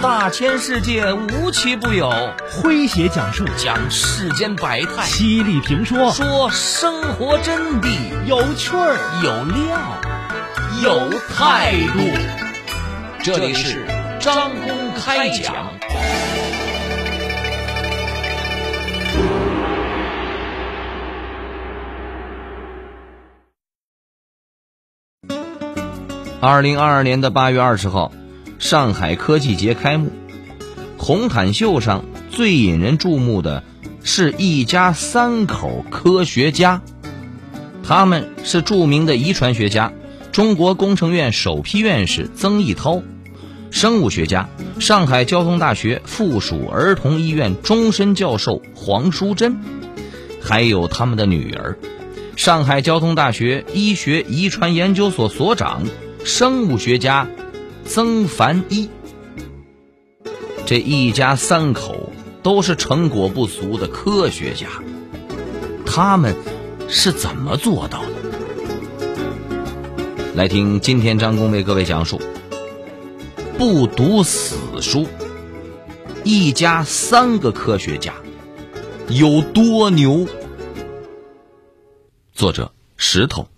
大千世界无奇不有，诙谐讲述讲世间百态，犀利评说说生活真谛，有趣儿有料有态度。这里是张公开讲。二零二二年的八月二十号，上海科技节开幕。红毯秀上最引人注目的是一家三口科学家，他们是著名的遗传学家，中国工程院首批院士曾毅涛；生物学家，上海交通大学附属儿童医院终身教授黄淑珍；还有他们的女儿，上海交通大学医学遗传研究所所长。生物学家曾凡一，这一家三口都是成果不俗的科学家，他们是怎么做到的？来听今天张工为各位讲述：不读死书，一家三个科学家有多牛？作者石头。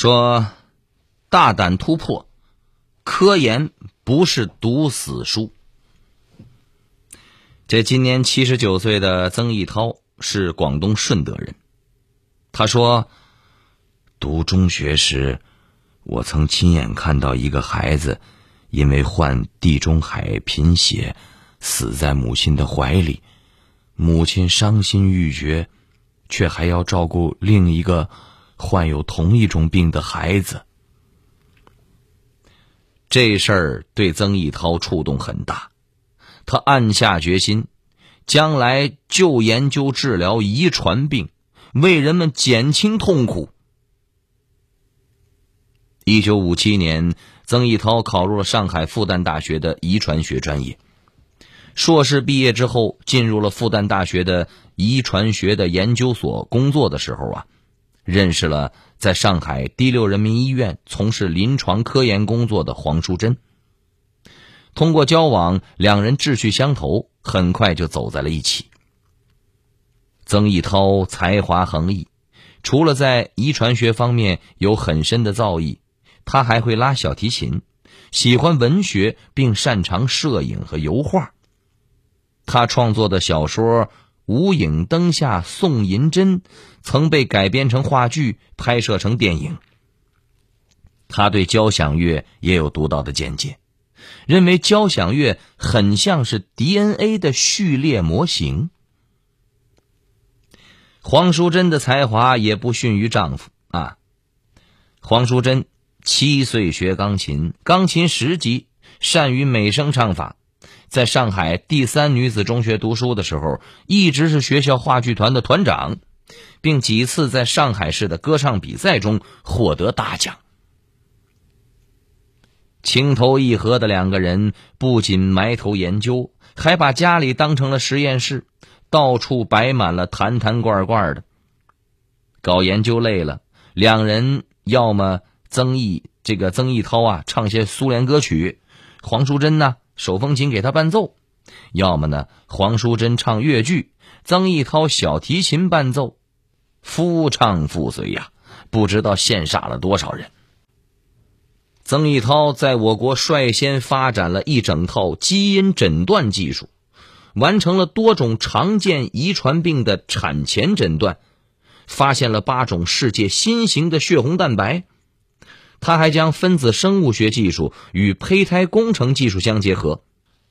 说，大胆突破，科研不是读死书。这今年七十九岁的曾毅涛是广东顺德人。他说，读中学时，我曾亲眼看到一个孩子因为患地中海贫血，死在母亲的怀里，母亲伤心欲绝，却还要照顾另一个。患有同一种病的孩子，这事儿对曾益涛触动很大，他暗下决心，将来就研究治疗遗传病，为人们减轻痛苦。一九五七年，曾益涛考入了上海复旦大学的遗传学专业，硕士毕业之后，进入了复旦大学的遗传学的研究所工作的时候啊。认识了在上海第六人民医院从事临床科研工作的黄淑珍。通过交往，两人志趣相投，很快就走在了一起。曾益涛才华横溢，除了在遗传学方面有很深的造诣，他还会拉小提琴，喜欢文学，并擅长摄影和油画。他创作的小说。无影灯下送银针曾被改编成话剧，拍摄成电影。他对交响乐也有独到的见解，认为交响乐很像是 DNA 的序列模型。黄淑珍的才华也不逊于丈夫啊。黄淑珍七岁学钢琴，钢琴十级，善于美声唱法。在上海第三女子中学读书的时候，一直是学校话剧团的团长，并几次在上海市的歌唱比赛中获得大奖。情投意合的两个人不仅埋头研究，还把家里当成了实验室，到处摆满了坛坛罐罐的。搞研究累了，两人要么曾毅这个曾毅涛啊唱些苏联歌曲，黄淑珍呢。手风琴给他伴奏，要么呢，黄淑珍唱越剧，曾益涛小提琴伴奏，夫唱妇随呀，不知道羡煞了多少人。曾益涛在我国率先发展了一整套基因诊断技术，完成了多种常见遗传病的产前诊断，发现了八种世界新型的血红蛋白。他还将分子生物学技术与胚胎工程技术相结合，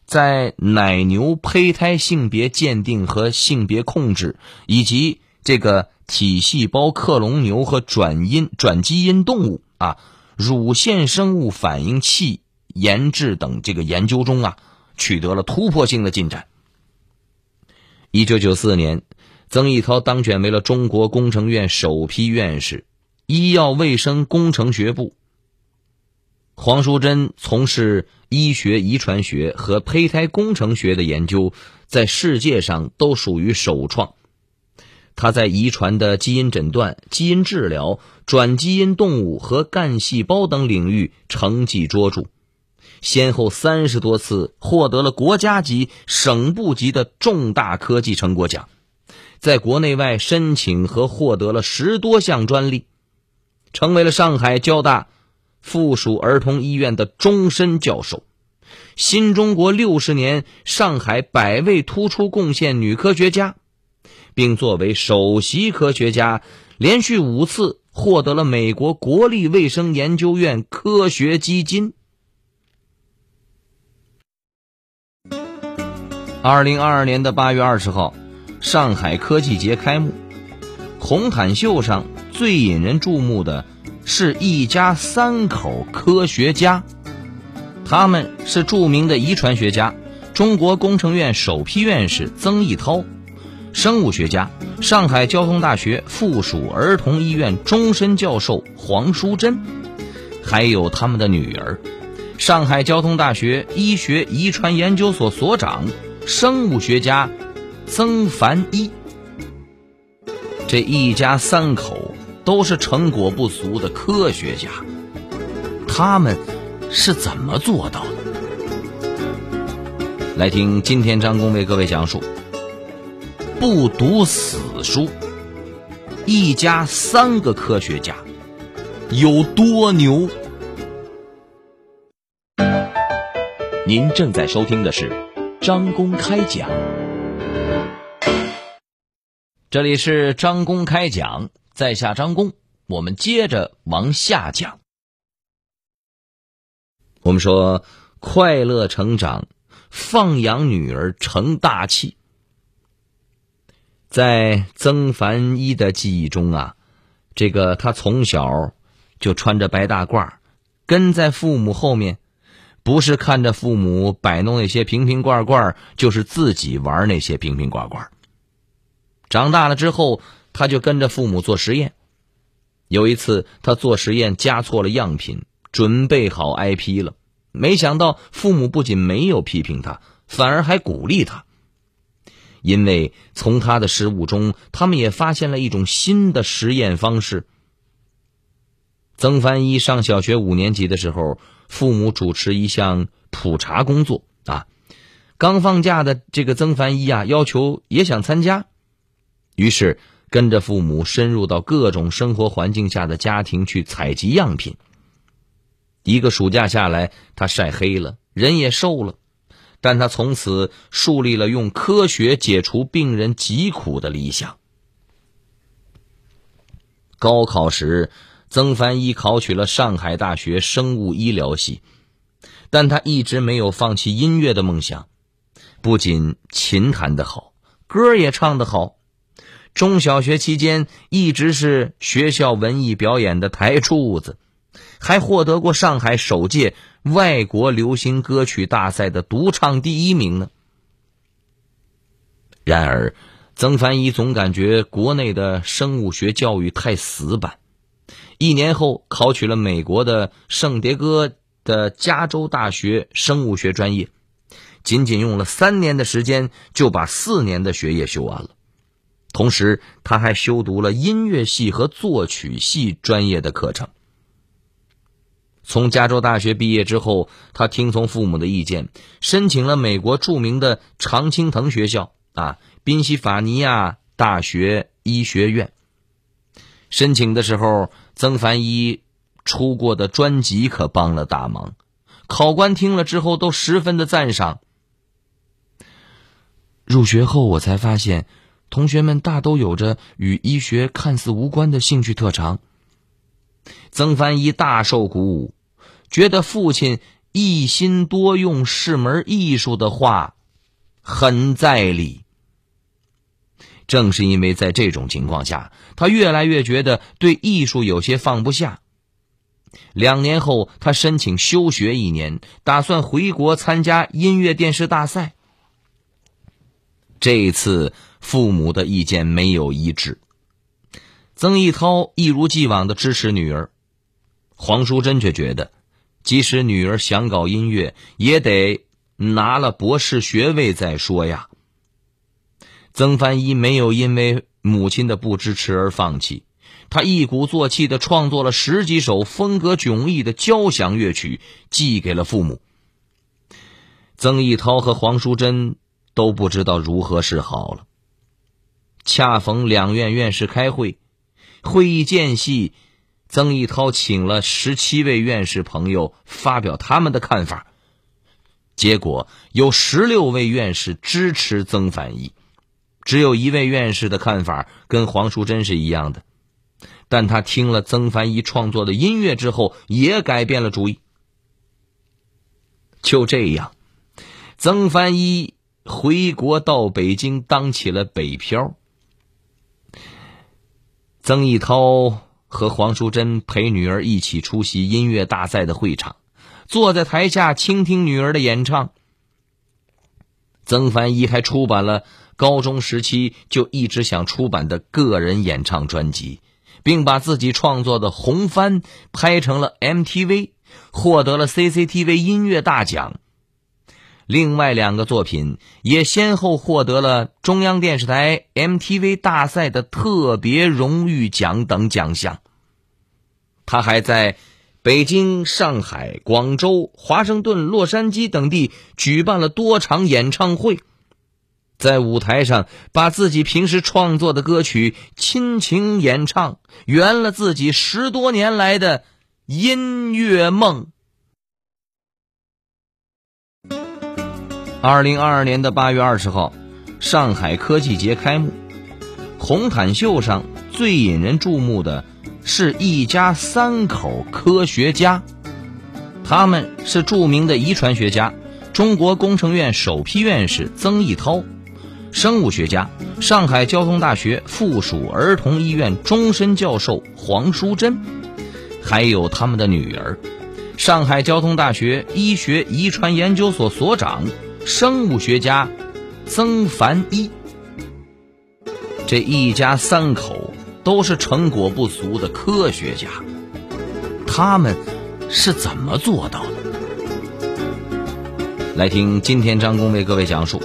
在奶牛胚胎性别鉴定和性别控制，以及这个体细胞克隆牛和转因转基因动物啊乳腺生物反应器研制等这个研究中啊，取得了突破性的进展。一九九四年，曾益涛当选为了中国工程院首批院士，医药卫生工程学部。黄淑珍从事医学遗传学和胚胎工程学的研究，在世界上都属于首创。他在遗传的基因诊断、基因治疗、转基因动物和干细胞等领域成绩卓著，先后三十多次获得了国家级、省部级的重大科技成果奖，在国内外申请和获得了十多项专利，成为了上海交大附属儿童医院的终身教授。新中国六十年上海百位突出贡献女科学家。并作为首席科学家，连续五次获得了美国国立卫生研究院科学基金。二零二二年的八月二十号，上海科技节开幕，红毯秀上最引人注目的是一家三口科学家，他们是著名的遗传学家，中国工程院首批院士曾毅涛。生物学家，上海交通大学附属儿童医院终身教授黄淑珍，还有他们的女儿，上海交通大学医学遗传研究所所长、生物学家曾凡一。这一家三口都是成果不俗的科学家，他们是怎么做到的？来听今天张工为各位讲述。不读死书，一家三个科学家有多牛？您正在收听的是张公开讲，这里是张公开讲，在下张公，我们接着往下讲。我们说，快乐成长，放养女儿成大器。在曾凡一的记忆中啊，这个他从小就穿着白大褂，跟在父母后面，不是看着父母摆弄那些瓶瓶罐罐，就是自己玩那些瓶瓶罐罐。长大了之后，他就跟着父母做实验。有一次，他做实验加错了样品，准备好挨批了，没想到父母不仅没有批评他，反而还鼓励他。因为从他的失误中，他们也发现了一种新的实验方式。曾凡一上小学五年级的时候，父母主持一项普查工作啊。刚放假的这个曾凡一啊，要求也想参加，于是跟着父母深入到各种生活环境下的家庭去采集样品。一个暑假下来，他晒黑了，人也瘦了。但他从此树立了用科学解除病人疾苦的理想。高考时，曾凡一考取了上海大学生物医疗系，但他一直没有放弃音乐的梦想。不仅琴弹得好，歌也唱得好。中小学期间，一直是学校文艺表演的台柱子。还获得过上海首届外国流行歌曲大赛的独唱第一名呢。然而，曾凡一总感觉国内的生物学教育太死板。一年后，考取了美国的圣迭戈的加州大学生物学专业，仅仅用了三年的时间就把四年的学业修完了。同时，他还修读了音乐系和作曲系专业的课程。从加州大学毕业之后，他听从父母的意见，申请了美国著名的常青藤学校啊，宾夕法尼亚大学医学院。申请的时候，曾凡一出过的专辑可帮了大忙，考官听了之后都十分的赞赏。入学后，我才发现，同学们大都有着与医学看似无关的兴趣特长。曾凡一大受鼓舞。觉得父亲一心多用是门艺术的话很在理。正是因为在这种情况下，他越来越觉得对艺术有些放不下。两年后，他申请休学一年，打算回国参加音乐电视大赛。这次父母的意见没有一致，曾益涛一如既往的支持女儿，黄淑珍却觉得。即使女儿想搞音乐，也得拿了博士学位再说呀。曾凡一没有因为母亲的不支持而放弃，他一鼓作气的创作了十几首风格迥异的交响乐曲，寄给了父母。曾义涛和黄淑珍都不知道如何是好了。恰逢两院院士开会，会议间隙，曾义涛请了十七位院士朋友发表他们的看法。结果有十六位院士支持曾凡一，只有一位院士的看法跟黄淑珍是一样的，但他听了曾凡一创作的音乐之后，也改变了主意。就这样，曾凡一回国到北京当起了北漂。曾义涛和黄淑珍陪女儿一起出席音乐大赛的会场。坐在台下倾听女儿的演唱，曾凡一还出版了高中时期就一直想出版的个人演唱专辑，并把自己创作的《红帆》拍成了 MTV，获得了 CCTV 音乐大奖。另外两个作品也先后获得了中央电视台 MTV 大赛的特别荣誉奖等奖项。他还在。北京、上海、广州、华盛顿、洛杉矶等地举办了多场演唱会，在舞台上把自己平时创作的歌曲亲情演唱，圆了自己十多年来的音乐梦。二零二二年的八月二十号，上海科技节开幕，红毯秀上最引人注目的。是一家三口科学家，他们是著名的遗传学家，中国工程院首批院士曾义涛，生物学家，上海交通大学附属儿童医院终身教授黄淑珍，还有他们的女儿，上海交通大学医学遗传研究所所长，生物学家曾凡一。这一家三口。都是成果不俗的科学家，他们是怎么做到的？来听今天张工为各位讲述：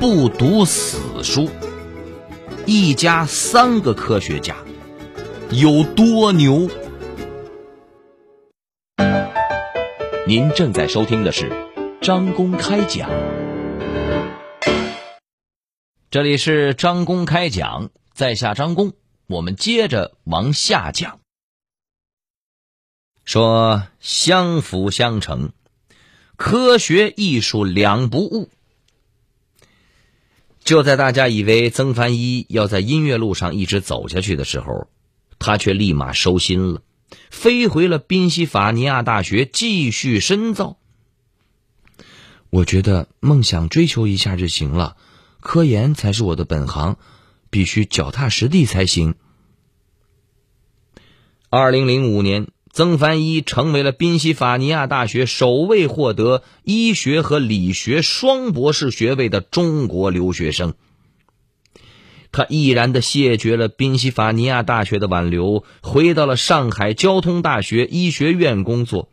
不读死书，一家三个科学家有多牛？您正在收听的是张公开讲，这里是张公开讲。在下张工，我们接着往下讲。说相辅相成，科学艺术两不误。就在大家以为曾凡一要在音乐路上一直走下去的时候，他却立马收心了，飞回了宾夕法尼亚大学继续深造。我觉得梦想追求一下就行了，科研才是我的本行。必须脚踏实地才行。二零零五年，曾凡一成为了宾夕法尼亚大学首位获得医学和理学双博士学位的中国留学生。他毅然的谢绝了宾夕法尼亚大学的挽留，回到了上海交通大学医学院工作。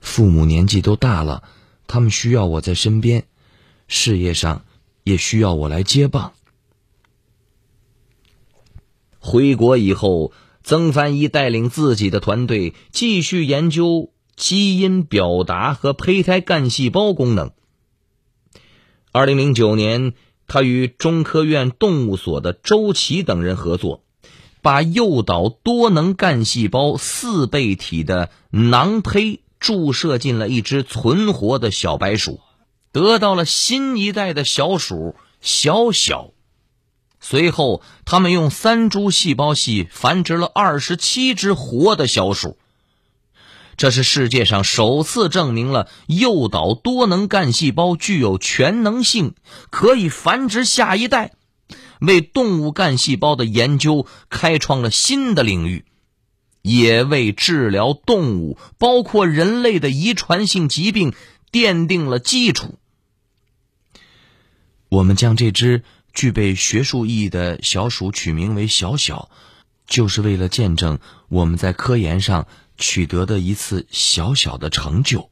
父母年纪都大了，他们需要我在身边，事业上也需要我来接棒。回国以后，曾凡一带领自己的团队继续研究基因表达和胚胎干细胞功能。二零零九年，他与中科院动物所的周琦等人合作，把诱导多能干细胞四倍体的囊胚注射进了一只存活的小白鼠，得到了新一代的小鼠小小。随后，他们用三株细胞系繁殖了二十七只活的小鼠。这是世界上首次证明了诱导多能干细胞具有全能性，可以繁殖下一代，为动物干细胞的研究开创了新的领域，也为治疗动物，包括人类的遗传性疾病奠定了基础。我们将这只。具备学术意义的小鼠取名为“小小”，就是为了见证我们在科研上取得的一次小小的成就。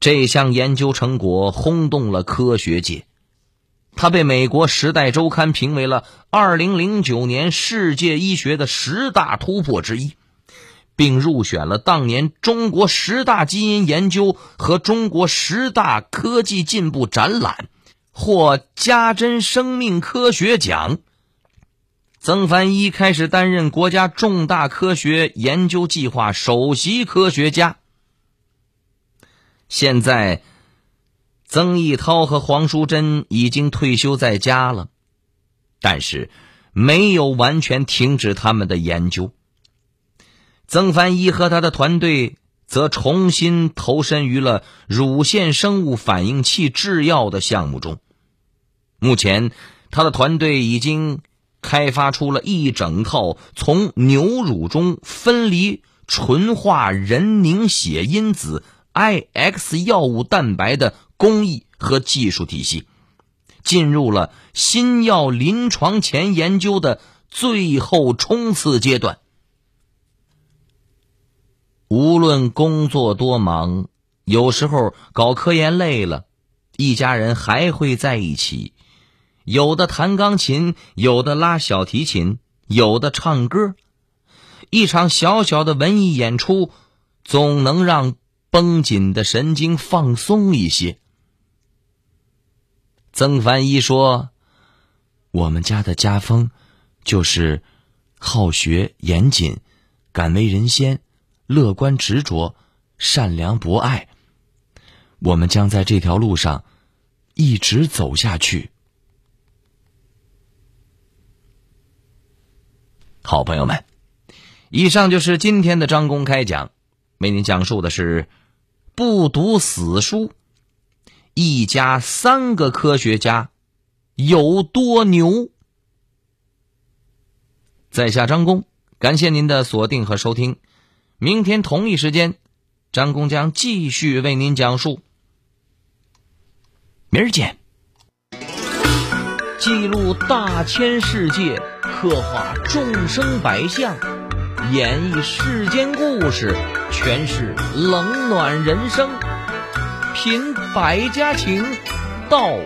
这项研究成果轰动了科学界，他被美国《时代周刊》评为了2009年世界医学的十大突破之一，并入选了当年中国十大基因研究和中国十大科技进步展览，获嘉珍生命科学奖。曾凡一开始担任国家重大科学研究计划首席科学家。现在。曾益涛和黄淑珍已经退休在家了，但是没有完全停止他们的研究。曾凡一和他的团队则重新投身于了乳腺生物反应器制药的项目中。目前，他的团队已经开发出了一整套从牛乳中分离纯化人凝血因子 IX 药物蛋白的。工艺和技术体系进入了新药临床前研究的最后冲刺阶段。无论工作多忙，有时候搞科研累了，一家人还会在一起。有的弹钢琴，有的拉小提琴，有的唱歌。一场小小的文艺演出，总能让绷紧的神经放松一些。曾凡一说：“我们家的家风就是好学严谨、敢为人先、乐观执着、善良博爱。我们将在这条路上一直走下去。”好朋友们，以上就是今天的张公开讲，为您讲述的是不读死书。一家三个科学家有多牛？在下张工，感谢您的锁定和收听。明天同一时间，张工将继续为您讲述。明儿见。记录大千世界，刻画众生百相，演绎世间故事，诠释冷暖人生。品百家情，道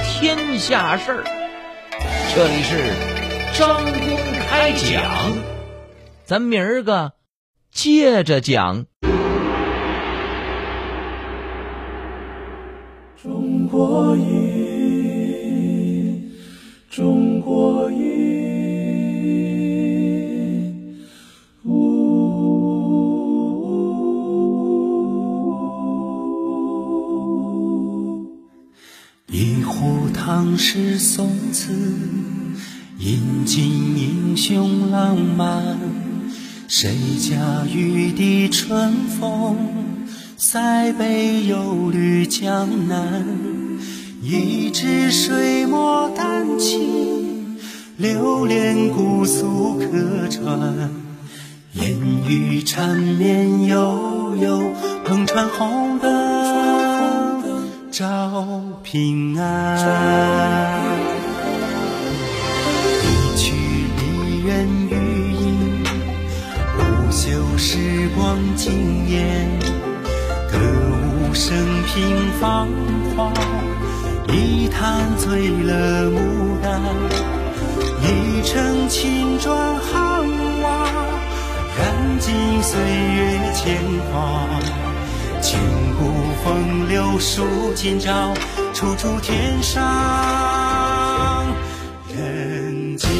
天下事儿。这里是张公开讲，咱明儿个接着讲。中国音，中国音。一壶唐诗宋词，饮尽英雄浪漫。谁家玉笛春风，塞北又绿江南。一支水墨丹青，流连姑苏客船。烟雨缠绵悠悠，篷船红灯。照平安，一曲离人余音，不朽时光惊艳。歌舞升平芳华，一坛醉了牡丹。一城青砖汉瓦，燃尽岁月铅华。千古风流数今朝，处处天上人间。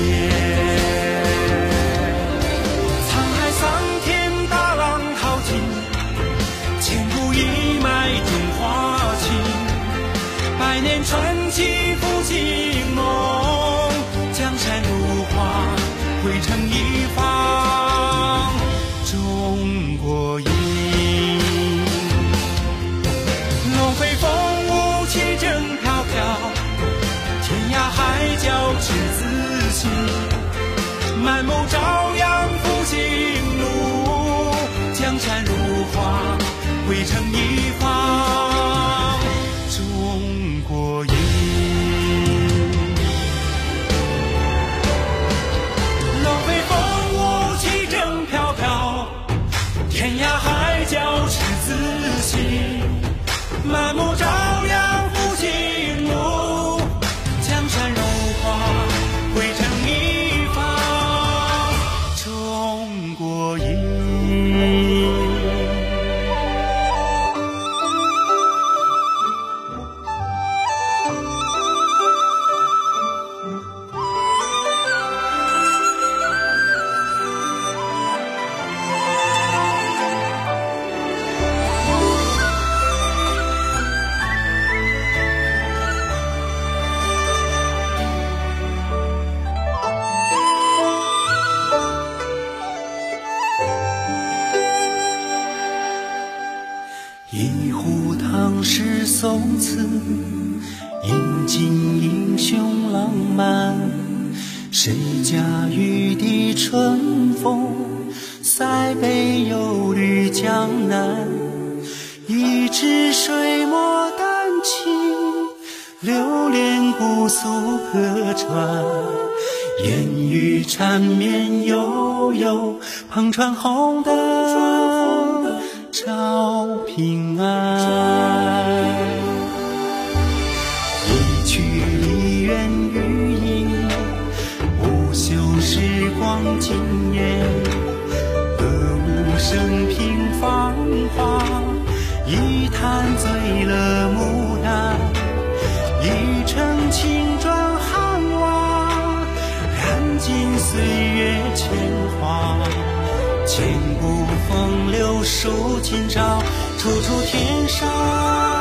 沧海桑田，大浪淘尽，千古一脉中华情。百年传奇复兴梦，江山如画，汇成一方一壶唐诗宋词，饮尽英雄浪漫。谁家玉笛春风，塞北又绿江南。一支水墨丹青，流连姑苏客船。烟雨缠绵悠悠，篷船红灯照平安。一曲梨园余音，不朽时光惊艳。歌舞升平芳华，一坛醉了牡丹。一城青砖汉瓦，燃尽岁月铅华。千古风流数今朝，处处天上。